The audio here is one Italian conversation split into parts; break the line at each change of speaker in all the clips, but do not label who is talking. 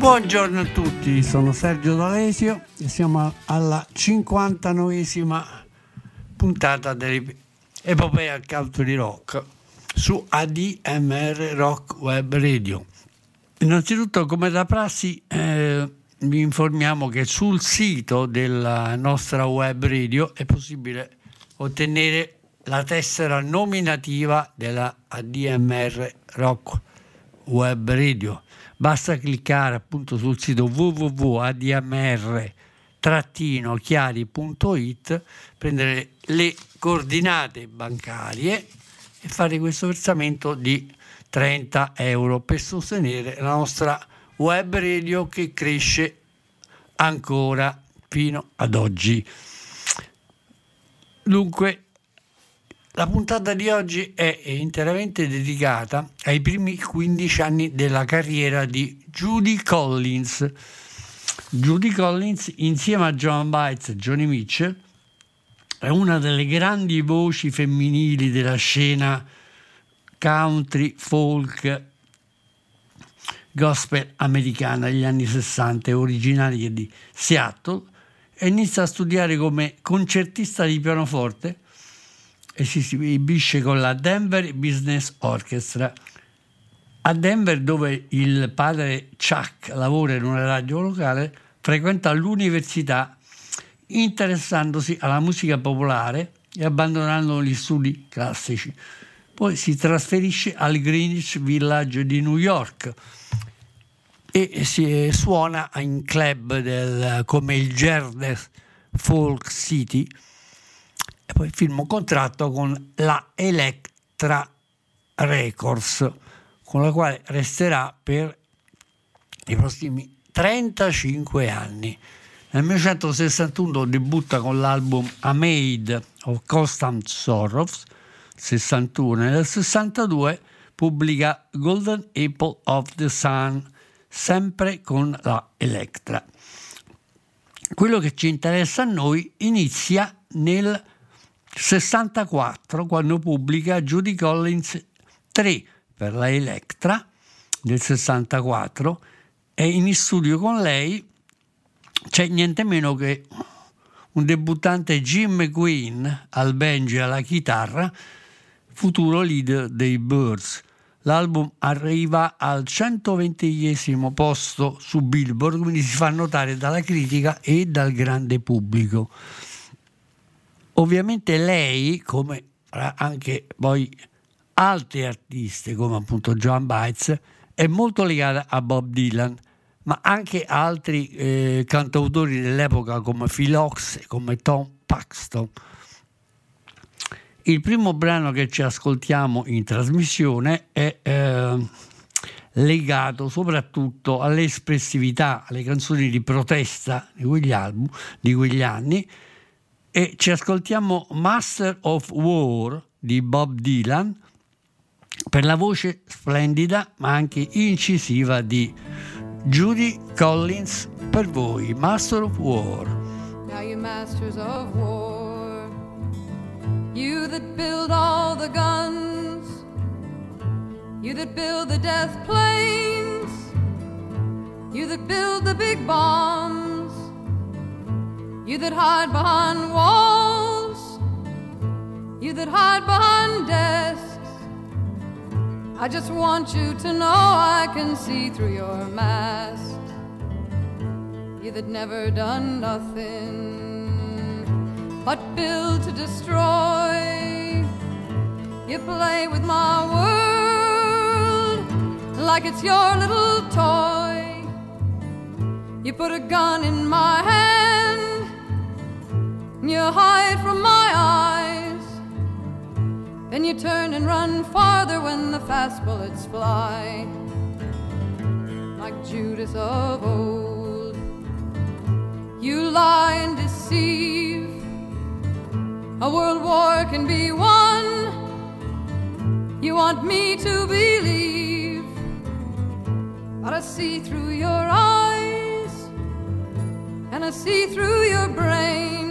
Buongiorno a tutti, sono Sergio D'Alesio e siamo alla 59esima puntata dell'Epopea Country Rock su ADMR Rock Web Radio. Innanzitutto, come da prassi, eh, vi informiamo che sul sito della nostra web radio è possibile ottenere la tessera nominativa della ADMR Rock Web Radio. Basta cliccare appunto sul sito www.admr-chiari.it, prendere le coordinate bancarie e fare questo versamento di 30 euro per sostenere la nostra web radio che cresce ancora fino ad oggi. Dunque, la puntata di oggi è interamente dedicata ai primi 15 anni della carriera di Judy Collins. Judy Collins, insieme a John Bites e Johnny Mitchell, è una delle grandi voci femminili della scena country, folk, gospel americana degli anni 60, originaria di Seattle, e inizia a studiare come concertista di pianoforte e si esibisce con la Denver Business Orchestra. A Denver, dove il padre Chuck lavora in una radio locale, frequenta l'università interessandosi alla musica popolare e abbandonando gli studi classici. Poi si trasferisce al Greenwich Village di New York e si suona in club del, come il Gerders Folk City e poi firma un contratto con la Electra Records con la quale resterà per i prossimi 35 anni. Nel 1961 debutta con l'album A Maid of Constant Sorrows, 61, e nel 62 pubblica Golden Apple of the Sun, sempre con la Electra. Quello che ci interessa a noi inizia nel 64 quando pubblica Judy Collins 3 per la Electra del 64 e in studio con lei c'è niente meno che un debuttante Jim McQueen al banjo e alla chitarra, futuro leader dei Birds. L'album arriva al 120 posto su Billboard, quindi si fa notare dalla critica e dal grande pubblico. Ovviamente lei, come anche poi altre artiste, come appunto Joan Baez, è molto legata a Bob Dylan, ma anche altri eh, cantautori dell'epoca come Phil Ox, come Tom Paxton. Il primo brano che ci ascoltiamo in trasmissione è eh, legato soprattutto all'espressività, alle canzoni di protesta di quegli, album, di quegli anni e ci ascoltiamo Master of War di Bob Dylan per la voce splendida ma anche incisiva di Judy Collins per voi, Master of War.
Now you masters of war, you that build all the guns, you that build the death planes, you that build the big bombs, you that hide behind walls, you that hide behind desks. I just want you to know I can see through your mask. You that never done nothing but build to destroy. You play with my world like it's your little toy. You put a gun in my hand, you hide from my eyes. Then you turn and run farther when the fast bullets fly. Like Judas of old, you lie and deceive. A world war can be won. You want me to believe, but I see through your eyes and I see through your brain.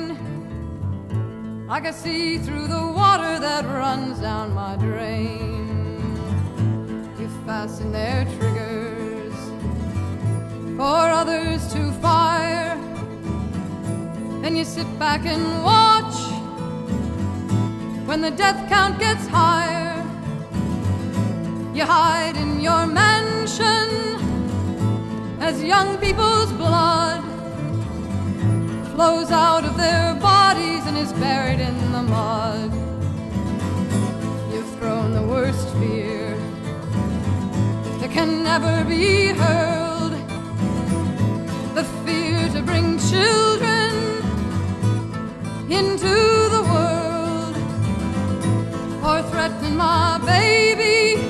I see through the water that runs down my drain. You fasten their triggers for others to fire. Then you sit back and watch when the death count gets higher. You hide in your mansion as young people's blood flows out of their bodies and is buried in the mud. You've thrown the worst fear that can never be hurled. The fear to bring children into the world or threaten my baby,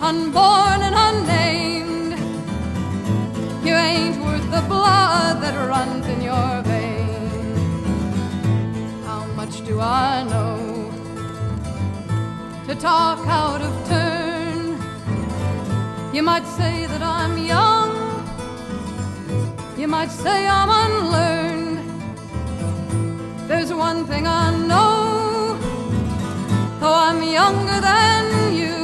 unborn and unnamed. You ain't the blood that runs in your veins. How much do I know to talk out of turn? You might say that I'm young, you might say I'm unlearned. There's one thing I know, though I'm younger than you.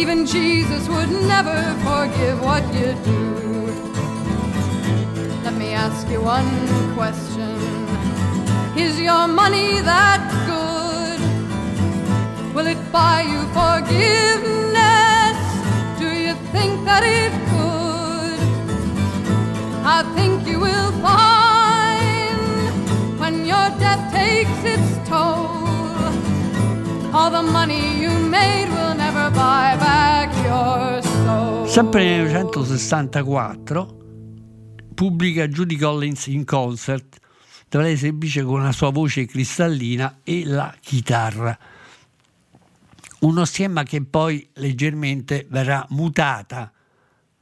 Even Jesus would never forgive what you do. Ask you one question Is your money that good? Will it buy you forgiveness? Do you think that it could? I think you will find when your death takes its toll. All the money you made will never buy back your soul.
Sempre nel 1964 pubblica Judy Collins in concert dove lei si esibisce con la sua voce cristallina e la chitarra. Uno schema che poi leggermente verrà mutata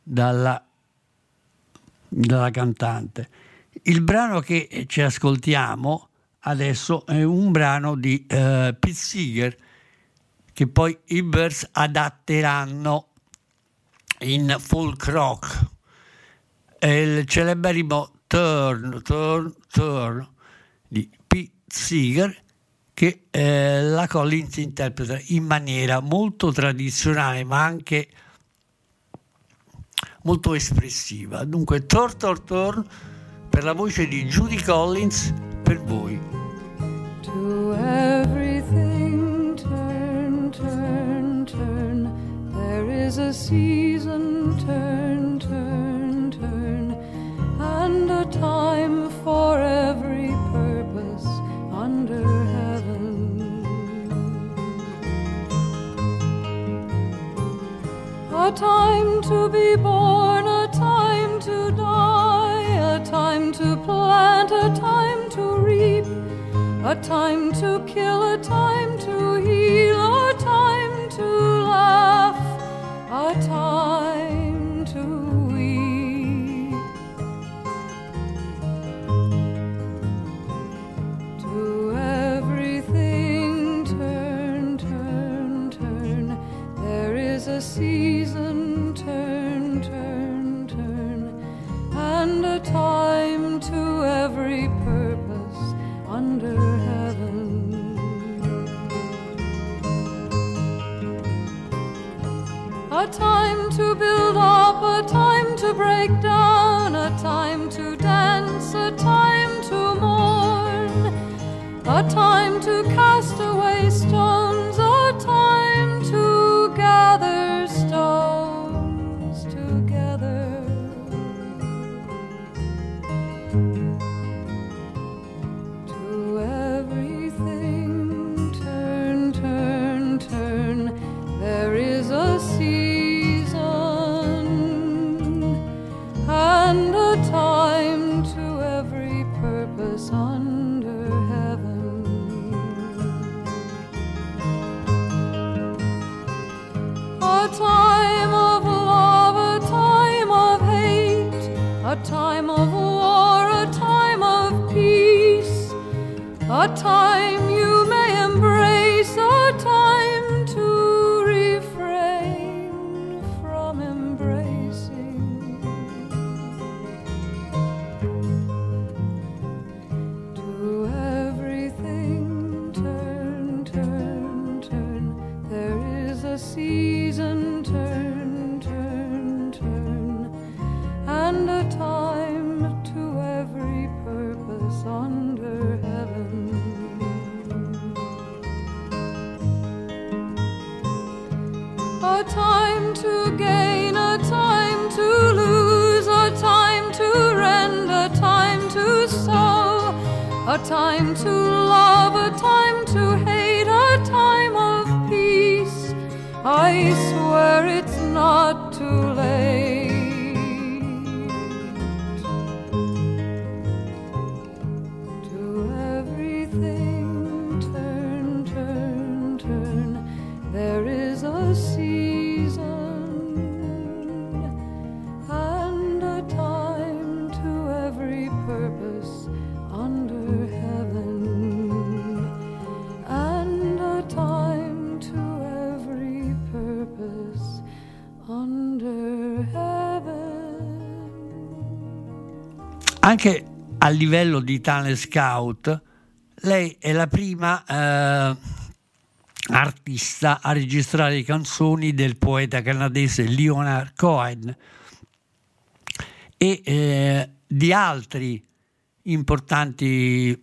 dalla, dalla cantante. Il brano che ci ascoltiamo adesso è un brano di eh, Pete Seeger che poi i Birds adatteranno in folk rock. È il celeberrimo Turn, Turn, Turn di Pete Seeger che eh, la Collins interpreta in maniera molto tradizionale ma anche molto espressiva. Dunque, Turn, Turn, Turn per la voce di Judy Collins per voi.
To everything turn, turn, turn. There is a season, time for every purpose under heaven. A time to be born, a time to die, a time to plant, a time to reap, a time to kill, a time to heal, a time to laugh, a time time to time to gain, a time to lose, a time to rend, a time to sow, a time to love, a time to hate, a time of peace. I swear it's not
Anche a livello di talent scout, lei è la prima eh, artista a registrare canzoni del poeta canadese Leonard Cohen e eh, di altri importanti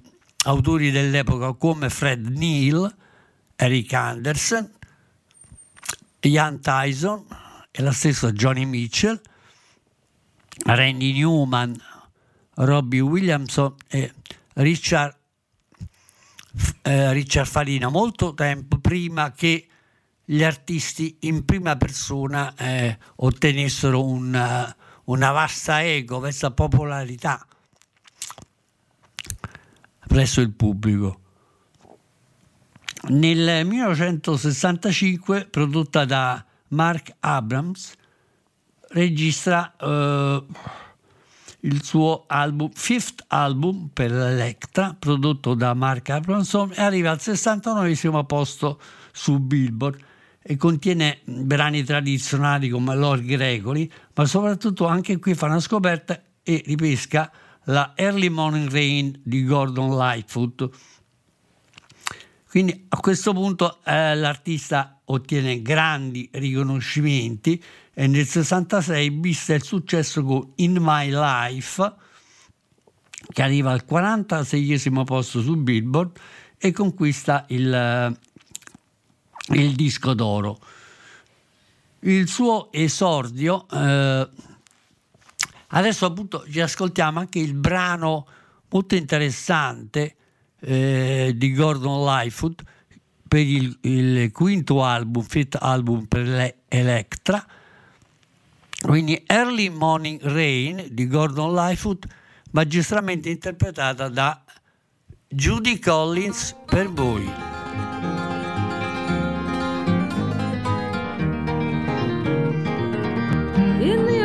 autori dell'epoca come Fred Neil, Eric Anderson, Ian Tyson e la stessa Johnny Mitchell, Randy Newman, Robbie Williamson e Richard, eh, Richard Farina, molto tempo prima che gli artisti in prima persona eh, ottenessero una, una vasta ego, questa popolarità presso il pubblico. Nel 1965, prodotta da Mark Abrams, registra eh, il suo album, fifth album per l'Electra, prodotto da Mark Abramson, e arriva al 69 posto su Billboard e contiene brani tradizionali come Lord Gregory, ma soprattutto anche qui fa una scoperta e ripesca la Early Morning Rain di Gordon Lightfoot. Quindi a questo punto eh, l'artista ottiene grandi riconoscimenti e nel 66 vista il successo con In My Life che arriva al 46 posto su Billboard e conquista il, eh, il disco d'oro. Il suo esordio, eh, adesso appunto ci ascoltiamo anche il brano molto interessante eh, di Gordon Lightfoot per il, il quinto album, fifth album per le Electra, quindi Early Morning Rain di Gordon Lightfoot, magistralmente interpretata da Judy Collins per voi.
In the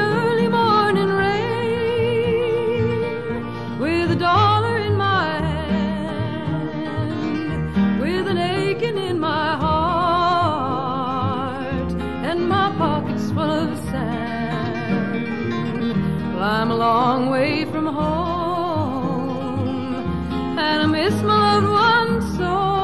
I'm a long way from home, and I miss my loved one so.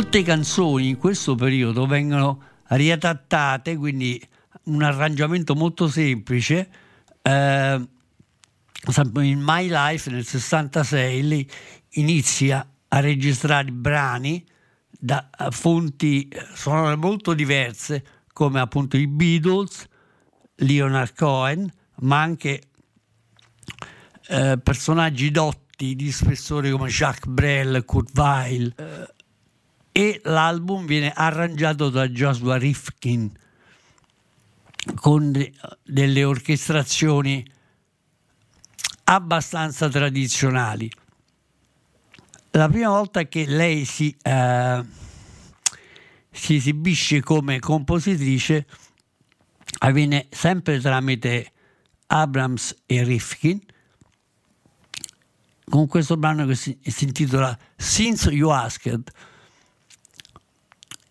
Molte canzoni in questo periodo vengono riadattate, quindi un arrangiamento molto semplice. Eh, in My Life nel 66 lei inizia a registrare brani da fonti eh, sonore molto diverse come appunto i Beatles, Leonard Cohen, ma anche eh, personaggi dotti di spessore come Jacques Brel, Kurt Weill eh, e l'album viene arrangiato da Joshua Rifkin con de- delle orchestrazioni abbastanza tradizionali. La prima volta che lei si, eh, si esibisce come compositrice avviene sempre tramite Abrams e Rifkin con questo brano che si, si intitola Since You Asked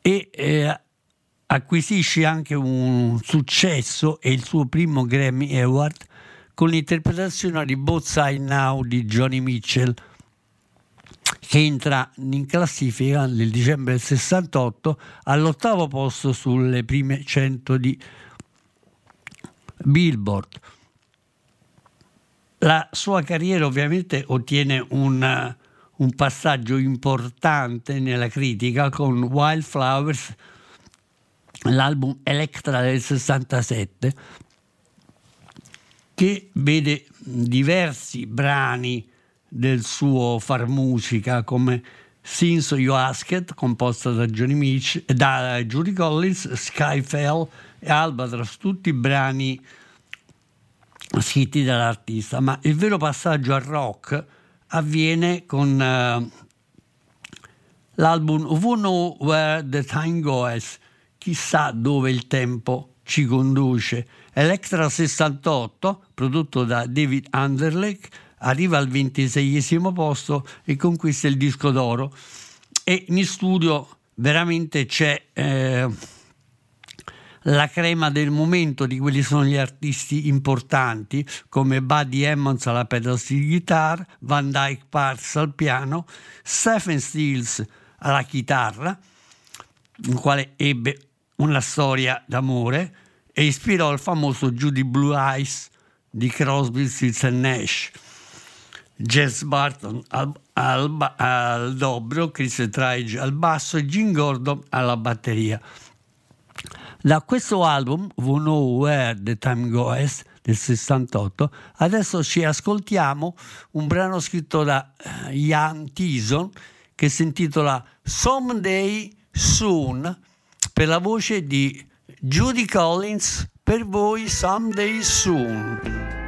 e eh, acquisisce anche un successo e il suo primo Grammy Award con l'interpretazione di Both Side Now di Johnny Mitchell che entra in classifica nel dicembre del 68 all'ottavo posto sulle prime 100 di Billboard. La sua carriera ovviamente ottiene un, un passaggio importante nella critica con Wildflowers, l'album Electra del 67, che vede diversi brani del suo far musica come Since You Asked, composta da, Johnny Mitch, da Judy Collins, Skyfell e Albatross, tutti brani scritti dall'artista, ma il vero passaggio al rock avviene con eh, l'album Know Where the Time Goes, chissà dove il tempo ci conduce. Electra 68, prodotto da David Underleck,
arriva al ventiseiesimo posto e conquista il disco d'oro. E in studio veramente c'è eh, la crema del momento di quelli sono gli artisti importanti come Buddy Emmons alla pedal steel guitar, Van Dyke Parks al piano, Stephen Stills alla chitarra, il quale ebbe una storia d'amore e ispirò il famoso Judy Blue Eyes di Crosby, Stills Nash. Jess Barton al, al, al dobro, Chris Trige al basso e Jim Gordon alla batteria. Da questo album, We Know Where the Time Goes, del 68, adesso ci ascoltiamo un brano scritto da uh, Ian Thiessen che si intitola Someday Soon per la voce di Judy Collins per voi Someday Soon.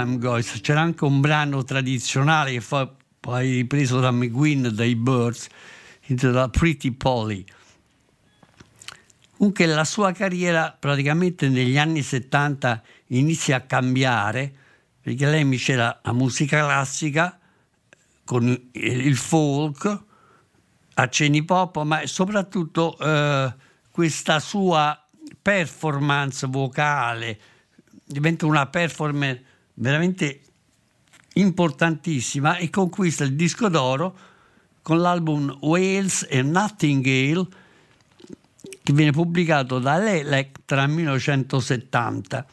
Time Goes c'era anche un brano tradizionale che fu poi ripreso da McGuinn dai Birds, intitolato Pretty Polly. Comunque la sua carriera praticamente negli anni 70 inizia a cambiare perché lei miscela la musica classica con il folk, accenni pop, ma soprattutto eh,
questa sua performance vocale, diventa una performance veramente importantissima e conquista il disco d'oro con l'album Wales e Nightingale che viene pubblicato dall'Electra nel 1970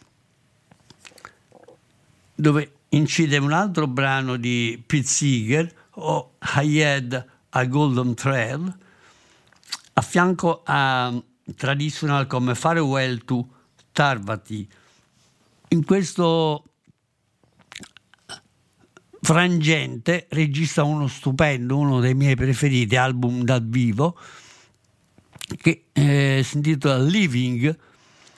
dove incide un altro brano di Pete Seeger o Had a Golden Thread a fianco a traditional come Farewell to Tarvati. In questo frangente registra uno stupendo, uno dei miei preferiti album dal vivo che eh, si intitola Living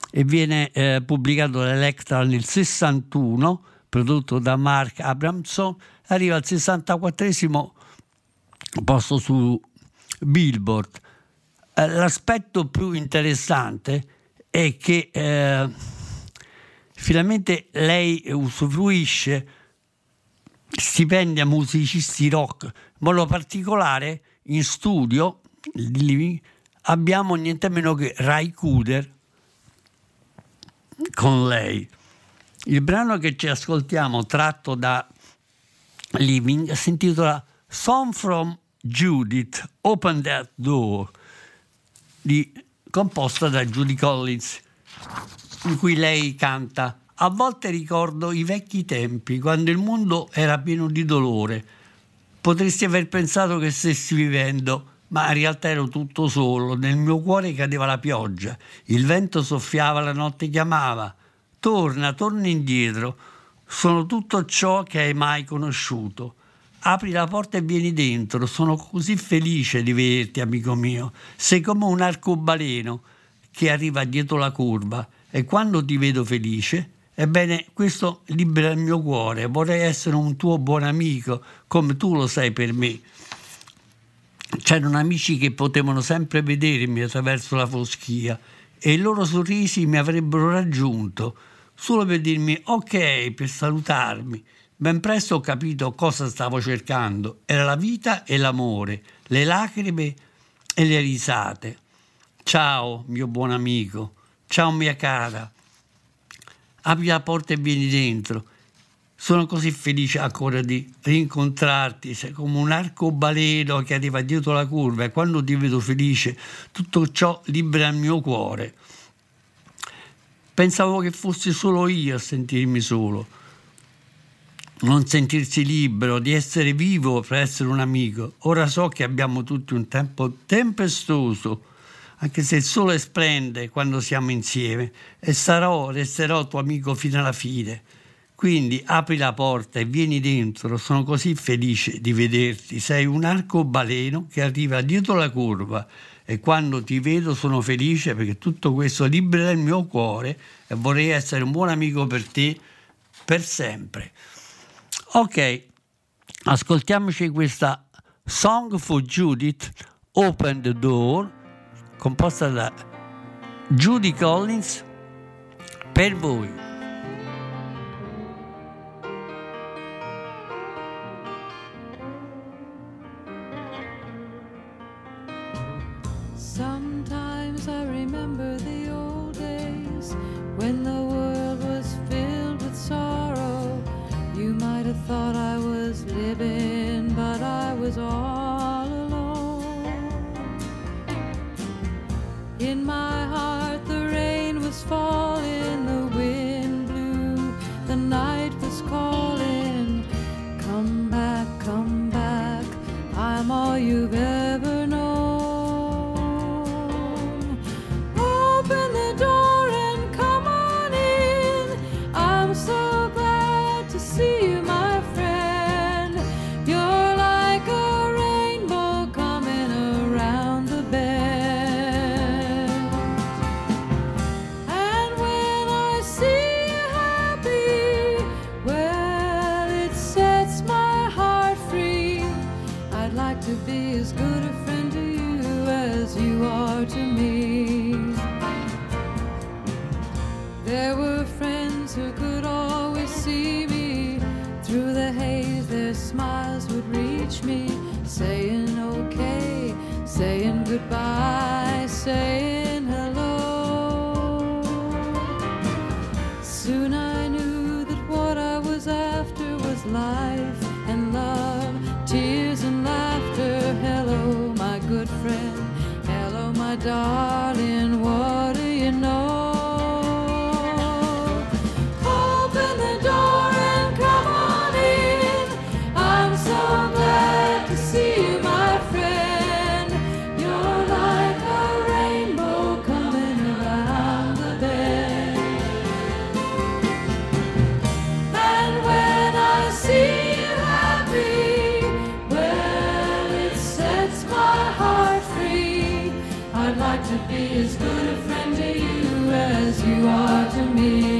e viene eh, pubblicato dall'Electra nel 61 prodotto da Mark Abramson. Arriva al 64 posto su Billboard. Eh, l'aspetto più interessante è che eh, finalmente lei usufruisce stipendi a musicisti rock, modo particolare in studio abbiamo niente meno che Rai Kuder con lei. Il brano che ci ascoltiamo, tratto da Living, si intitola Song from Judith, Open That Door, di, composta da Judy Collins, in cui lei canta a volte ricordo i vecchi tempi, quando il mondo era pieno di dolore. Potresti aver pensato che stessi vivendo, ma in realtà ero tutto solo. Nel mio cuore cadeva la pioggia, il vento soffiava, la notte chiamava. Torna, torna indietro. Sono tutto ciò che hai mai conosciuto. Apri la porta e vieni dentro. Sono così felice di vederti, amico mio. Sei come un arcobaleno che arriva dietro la curva e quando ti vedo felice Ebbene, questo libera il mio cuore, vorrei essere un tuo buon amico, come tu lo sei per me. C'erano amici che potevano sempre vedermi attraverso la foschia e i loro sorrisi mi avrebbero raggiunto, solo per dirmi ok, per salutarmi. Ben presto ho capito cosa stavo cercando. Era la vita e l'amore, le lacrime e le risate. Ciao, mio buon amico. Ciao, mia cara apri la porta e vieni dentro. Sono così felice ancora di rincontrarti, sei come un arcobaleno che arriva dietro la curva e quando ti vedo felice tutto ciò libera il mio cuore. Pensavo che fossi solo io a sentirmi solo, non sentirsi libero, di essere vivo per essere un amico. Ora so che abbiamo tutti un tempo tempestoso anche se il sole splende quando siamo insieme e sarò, resterò tuo amico fino alla fine. Quindi apri la porta e vieni dentro, sono così felice di vederti, sei un arcobaleno che arriva dietro la curva e quando ti vedo sono felice perché tutto questo libera il mio cuore e vorrei essere un buon amico per te per sempre. Ok, ascoltiamoci questa Song for Judith, Open the Door composta da Judy Collins per voi.
To be as good a friend to you as you are to me.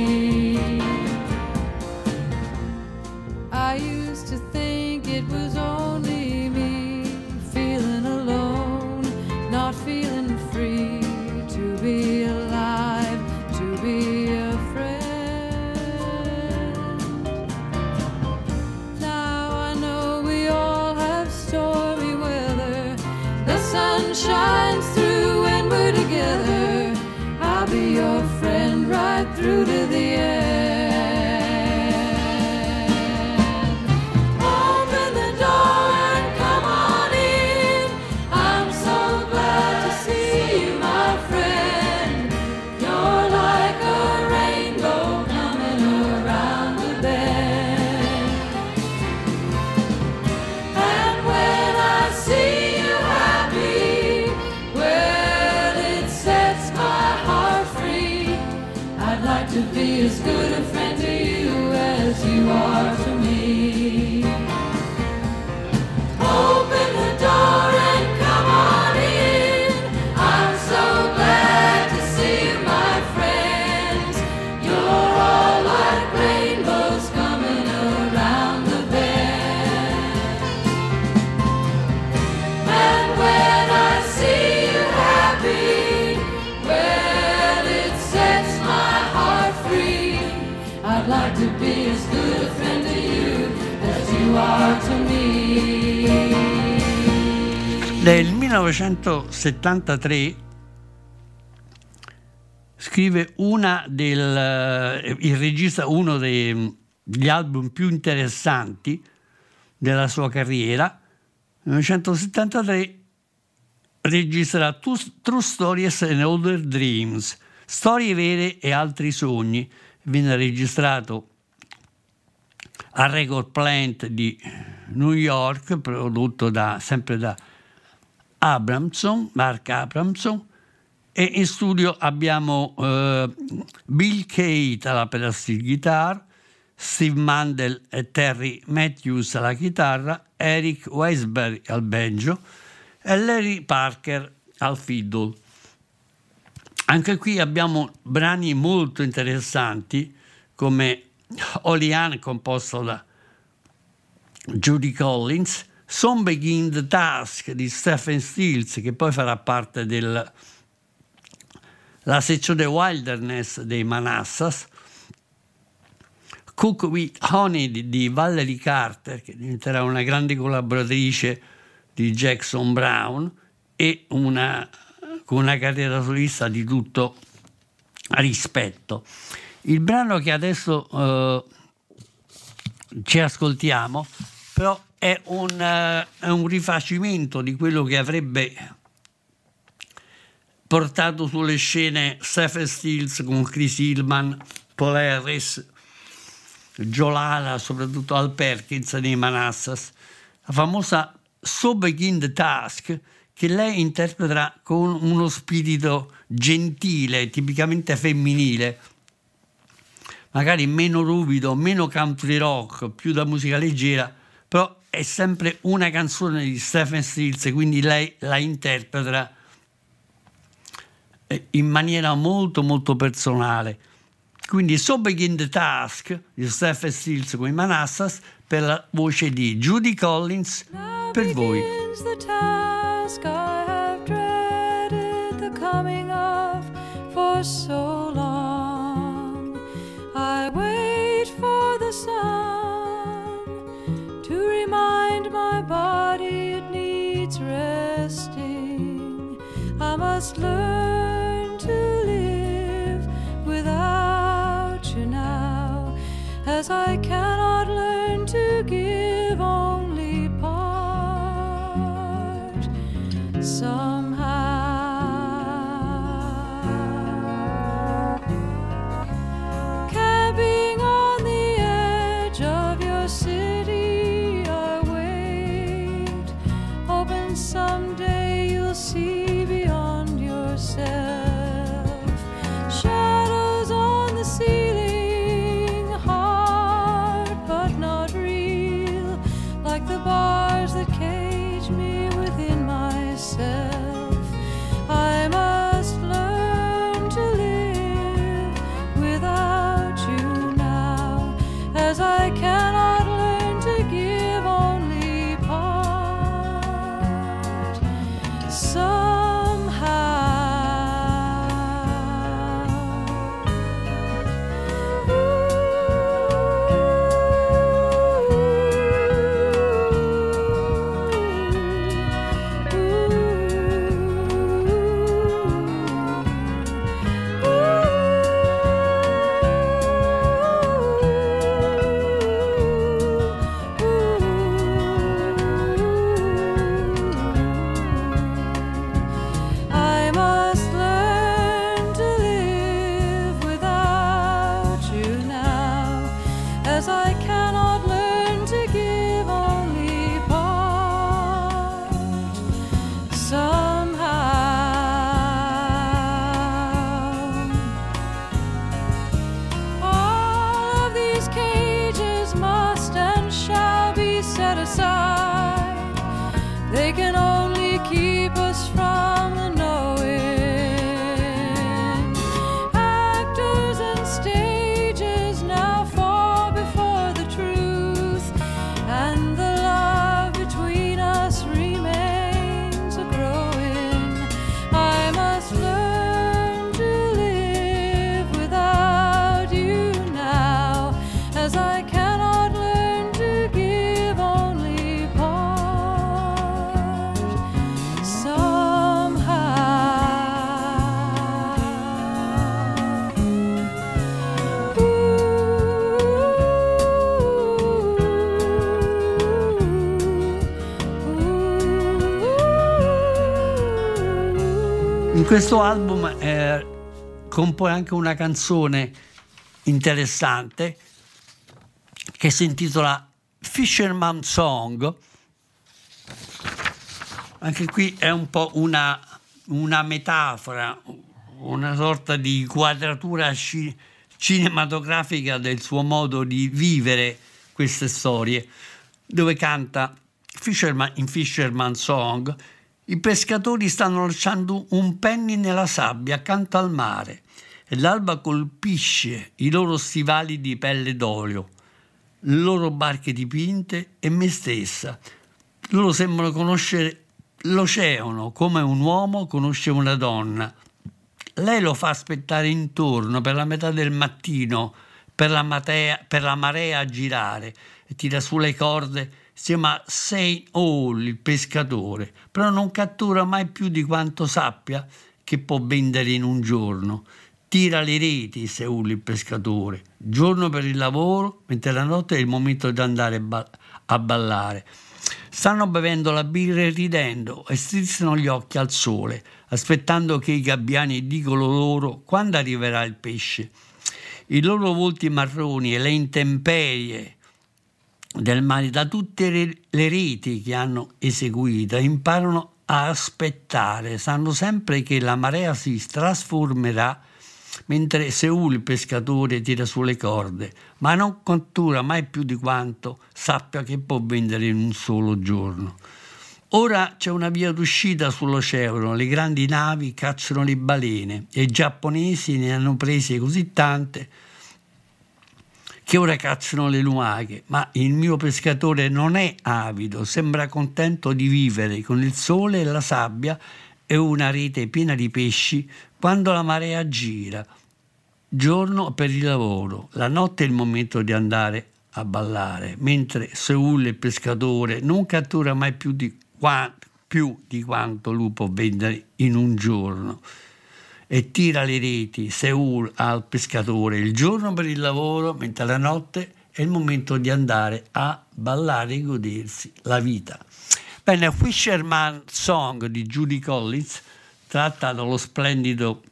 Nel 1973 scrive una del, eh, il regista uno degli album più interessanti della sua carriera. Nel 1973 registra Two- True Stories and Older Dreams, storie vere e altri sogni. Viene registrato al Record Plant di New York, prodotto da, sempre da Abramson, Mark Abramson, e in studio abbiamo eh, Bill Kate alla pedal guitar, Steve Mandel e Terry Matthews alla chitarra, Eric Weisberg al banjo e Larry Parker al fiddle. Anche qui abbiamo brani molto interessanti come Olian composto da Judy Collins, Some Begin the Task di Stephen Stills che poi farà parte della sezione Wilderness dei Manassas, Cook with Honey di, di Valerie Carter che diventerà una grande collaboratrice di Jackson Brown e una, una carriera solista di tutto rispetto. Il brano che adesso eh, ci ascoltiamo però è un, eh, è un rifacimento di quello che avrebbe portato sulle scene Stephen Stills con Chris Hillman, Paul Harris, Jolala, soprattutto Al Perkins dei Manassas, la famosa So Begin the Task che lei interpreta con uno spirito gentile, tipicamente femminile, magari meno ruvido, meno country rock, più da musica leggera, però è sempre una canzone di Stephen Stills, quindi lei la interpreta eh, in maniera molto molto personale. Quindi So Begin the Task di Stephen Stills con i Manassas per la voce di Judy Collins per voi.
Must learn to live without you now, as I
questo album eh, compone anche una canzone interessante che si intitola Fisherman Song. Anche qui è un po' una, una metafora, una sorta di quadratura sci- cinematografica del suo modo di vivere queste storie, dove canta Fisherman, in Fisherman Song i pescatori stanno lasciando un penny nella sabbia accanto al mare e l'alba colpisce i loro stivali di pelle d'olio, le loro barche dipinte e me stessa. Loro sembrano conoscere l'oceano come un uomo conosce una donna. Lei lo fa aspettare intorno per la metà del mattino, per la, matea- per la marea a girare e tira su le corde. Si chiama Saint Hall, il pescatore, però non cattura mai più di quanto sappia che può vendere in un giorno. Tira le reti, Seul il pescatore, giorno per il lavoro, mentre la notte è il momento di andare a ballare. Stanno bevendo la birra e ridendo e strizzano gli occhi al sole, aspettando che i gabbiani dicano loro quando arriverà il pesce. I loro volti marroni e le intemperie del mare, da tutte le, le reti che hanno eseguito, imparano a aspettare, sanno sempre che la marea si trasformerà mentre Seul il pescatore tira sulle corde, ma non cattura mai più di quanto sappia che può vendere in un solo giorno. Ora c'è una via d'uscita sull'oceano, le grandi navi cacciano le balene e i giapponesi ne hanno prese così tante che ora cacciano le lumache, ma il mio pescatore non è avido, sembra contento di vivere con il sole e la sabbia e una rete piena di pesci quando la marea gira. Giorno per il lavoro, la notte è il momento di andare a ballare, mentre Seul il pescatore non cattura mai più di, qua- più di quanto lui può vendere in un giorno e tira le reti Seul al pescatore il giorno per il lavoro, mentre la notte è il momento di andare a ballare e godersi la vita. Bene, Fisherman Song di Judy Collins, tratta dallo splendido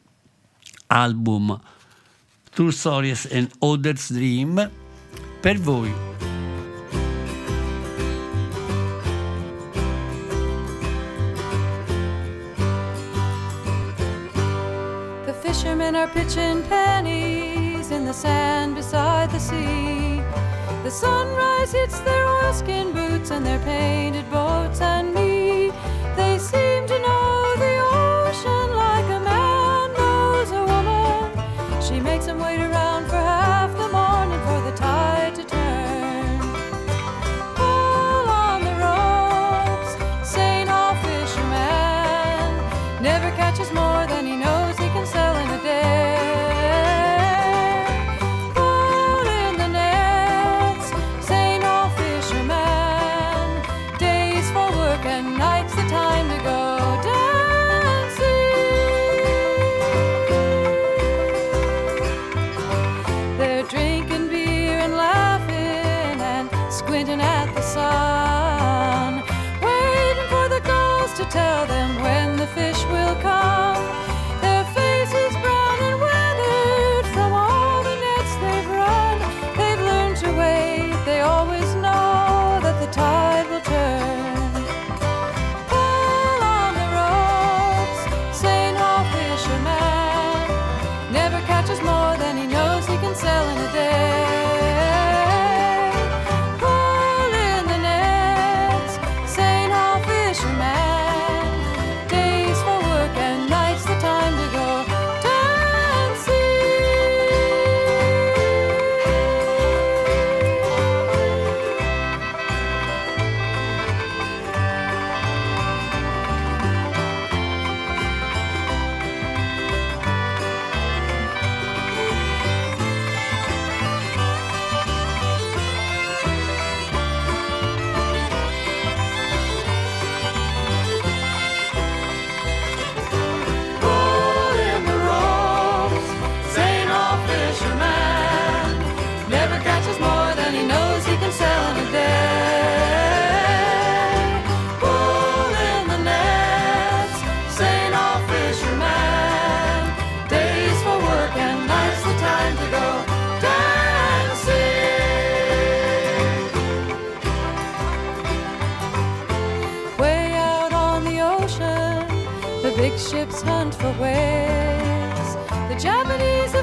album True Stories and Others Dream, per voi.
Are pitching pennies in the sand beside the sea. The sunrise hits their oilskin boots and their painted boats and me. They seem to know the ocean like a man knows a woman. She makes them wait around for half the morning for the tide to turn. Pull on the ropes, St. All fisherman never catches more than he knows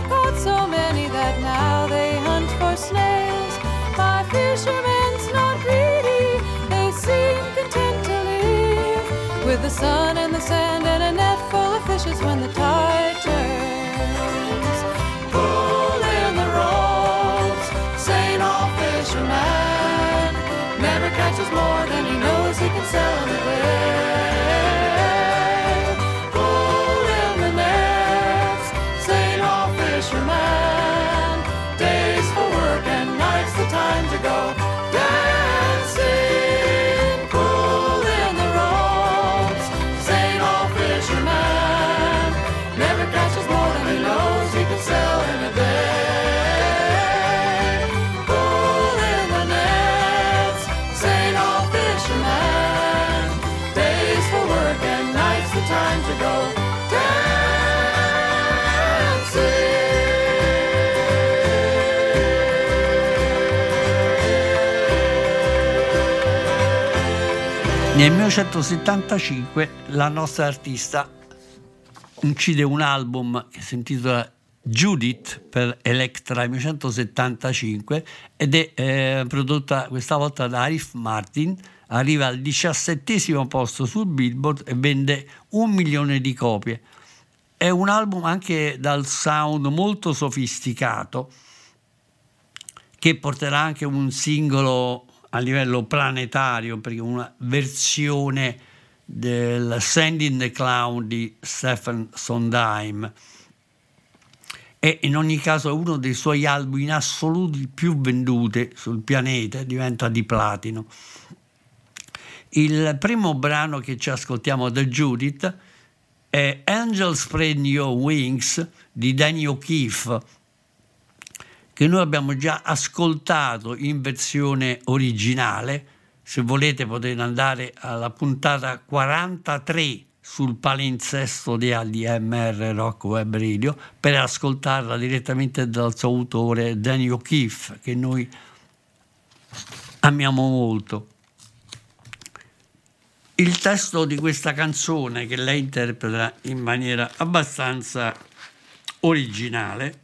caught so many that now they hunt for snails. My fishermen's not greedy, they seem content to live with the sun
Nel 1975 la nostra artista incide un album che si intitola Judith per Electra 1975 ed è eh, prodotta questa volta da Arif Martin, arriva al diciassettesimo posto sul Billboard e vende un milione di copie. È un album anche dal sound molto sofisticato che porterà anche un singolo a livello planetario perché una versione del Sending the Clown di Stephen Sondheim e in ogni caso è uno dei suoi album in assoluto più venduti sul pianeta, diventa di platino. Il primo brano che ci ascoltiamo da Judith è Angel Spread Your Wings di Danny O'Keefe, che noi abbiamo già ascoltato in versione originale. Se volete potete andare alla puntata 43 sul palinsesto di ADMR Rock Web Radio per ascoltarla direttamente dal suo autore Danny O'Keefe, che noi amiamo molto. Il testo di questa canzone che lei interpreta in maniera abbastanza originale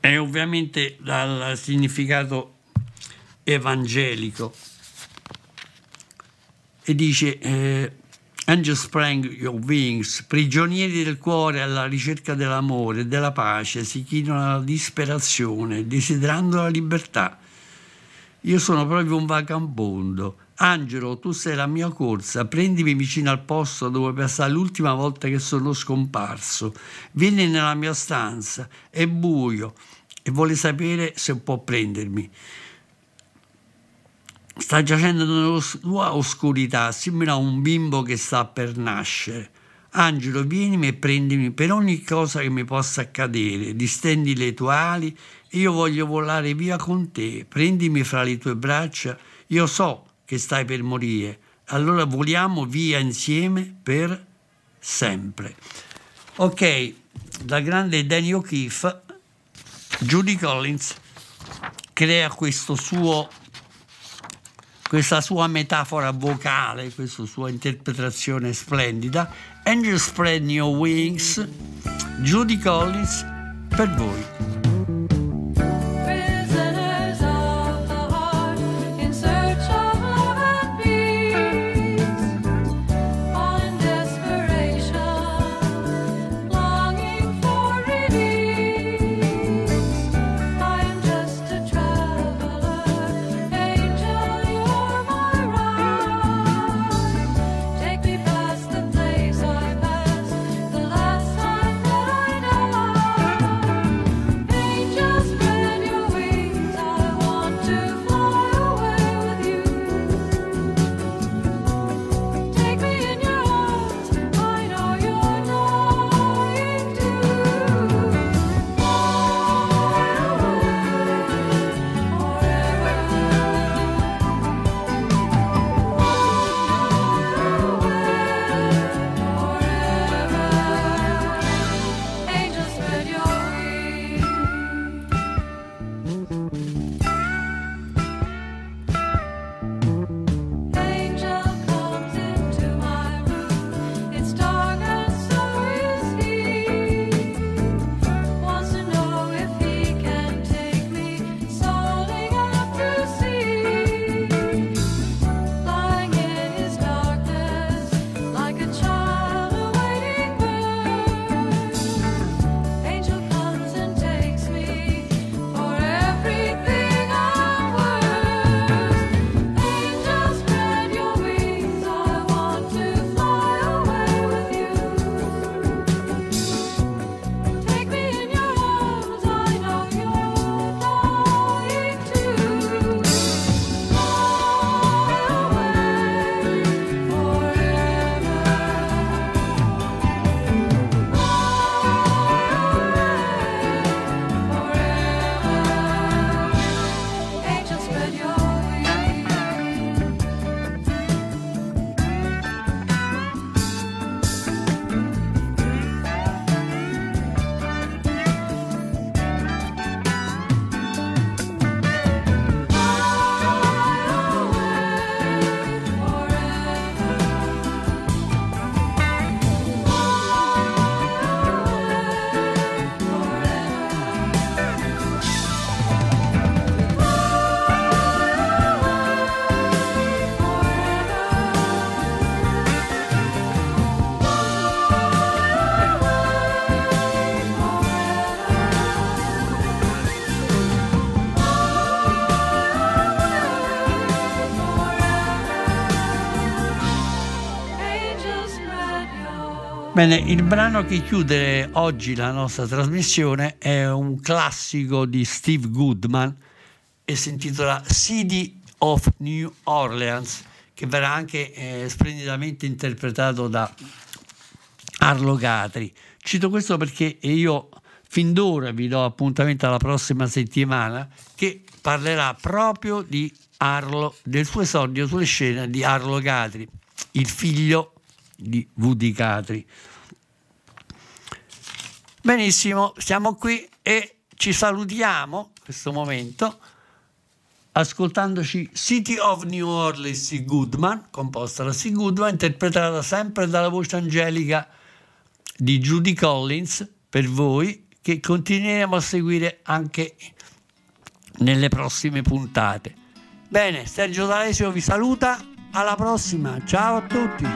è ovviamente dal significato evangelico e dice eh, Angel sprang your wings, prigionieri del cuore alla ricerca dell'amore e della pace, si chinano alla disperazione, desiderando la libertà. Io sono proprio un vagabondo. Angelo, tu sei la mia corsa, prendimi vicino al posto dove passai l'ultima volta che sono scomparso. Vieni nella mia stanza, è buio e vuole sapere se può prendermi. Sta giacendo nella sua oscurità, simile a un bimbo che sta per nascere. Angelo, vienimi e prendimi per ogni cosa che mi possa accadere. Distendi le tue ali io voglio volare via con te. Prendimi fra le tue braccia. Io so che stai per morire. Allora voliamo via insieme per sempre. Ok, da grande Danny O'Keefe, Judy Collins crea suo questa sua metafora vocale, questa sua interpretazione splendida. Angel Spread Your Wings, Judy Collins, per voi.
Bene, il brano che chiude oggi la nostra trasmissione è un classico di Steve Goodman e si intitola City of New Orleans, che verrà anche eh, splendidamente interpretato da Arlo Gatri. Cito questo perché io fin d'ora vi do appuntamento alla prossima settimana che parlerà proprio di Arlo, del suo esordio sulle scene di Arlo Gatri, il figlio di V.D. Catri. Benissimo, siamo qui e ci salutiamo in questo momento ascoltandoci City of New Orleans di Goodman, composta da C. Goodman, interpretata sempre dalla voce angelica di Judy Collins per voi, che continueremo a seguire anche nelle prossime puntate. Bene, Sergio D'Alessio vi saluta alla prossima, ciao a tutti.